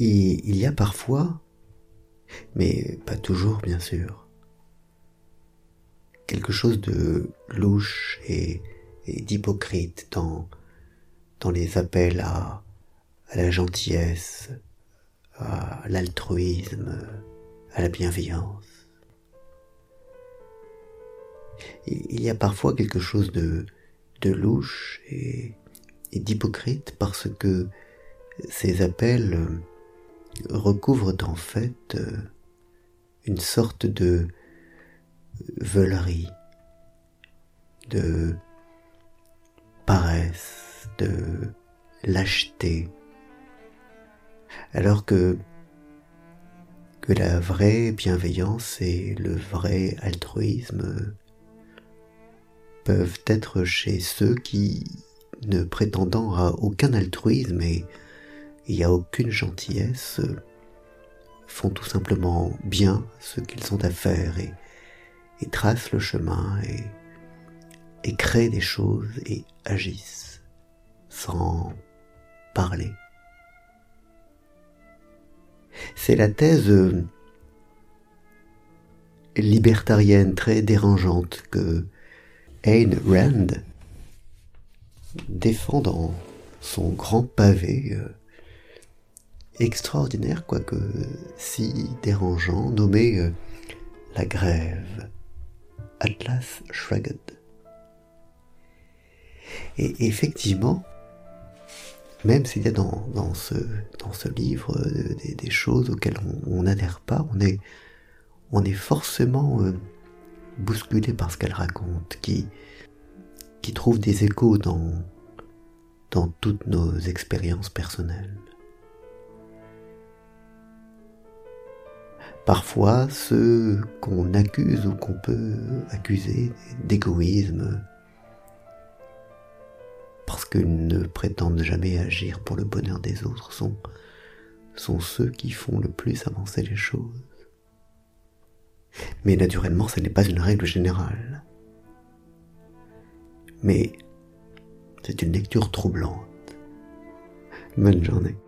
Il y a parfois, mais pas toujours bien sûr, quelque chose de louche et, d'hypocrite dans, les appels à, la gentillesse, à l'altruisme, à la bienveillance. Il y a parfois quelque chose de, louche et d'hypocrite parce que ces appels recouvrent en fait une sorte de veulerie, de paresse, de lâcheté, alors que que la vraie bienveillance et le vrai altruisme peuvent être chez ceux qui, ne prétendant à aucun altruisme et, et à aucune gentillesse, font tout simplement bien ce qu'ils ont à faire et, et tracent le chemin et, et créent des choses et agissent sans parler. C'est la thèse libertarienne très dérangeante que Ayn Rand défend dans son grand pavé euh, extraordinaire, quoique si dérangeant, nommé euh, La Grève, Atlas Shrugged. Et effectivement, même s'il y a dans, dans, ce, dans ce livre euh, des, choses auxquelles on n'adhère pas, on est, on est forcément euh, bousculé par ce qu'elle raconte, qui, qui trouve des échos dans, dans toutes nos expériences personnelles. Parfois, ceux qu'on accuse ou qu'on peut accuser d'égoïsme, parce qu'ils ne prétendent jamais agir pour le bonheur des autres, sont, ceux qui font le plus avancer les choses. Mais naturellement, ce n'est pas une règle générale. Mais c'est une lecture troublante. Bonne journée.